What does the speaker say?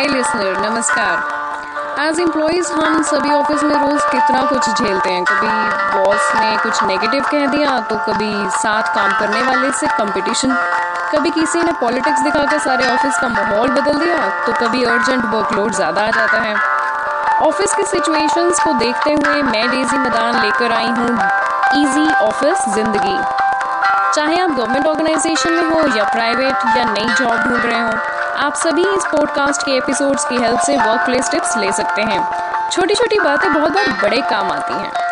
हाय listener, नमस्कार। As employees हम सभी ऑफ़िस में रोज़ कितना कुछ झेलते हैं। कभी बॉस ने कुछ नेगेटिव कह दिया तो कभी साथ काम करने वाले से कंपटीशन कभी किसी ने पॉलिटिक्स दिखाकर सारे ऑफ़िस का माहौल बदल दिया तो कभी अर्जेंट वर्कलोड ज़्यादा आ जाता है। ऑफ़िस की सिचुएशंस को देखते हुए मैं डेजी मैदान लेकर आई हूँ। इजी ऑफ़िस ज़िंदगी। चाहे आप गवर्नमेंट ऑर्गेनाइजेशन में हो या प्राइवेट या नई जॉब ढूंढ रहे हो आप सभी इस पॉडकास्ट के एपिसोड्स की हेल्प से वर्क प्लेस टिप्स ले सकते हैं। छोटी छोटी बातें बहुत बहुत बड़े काम आती हैं।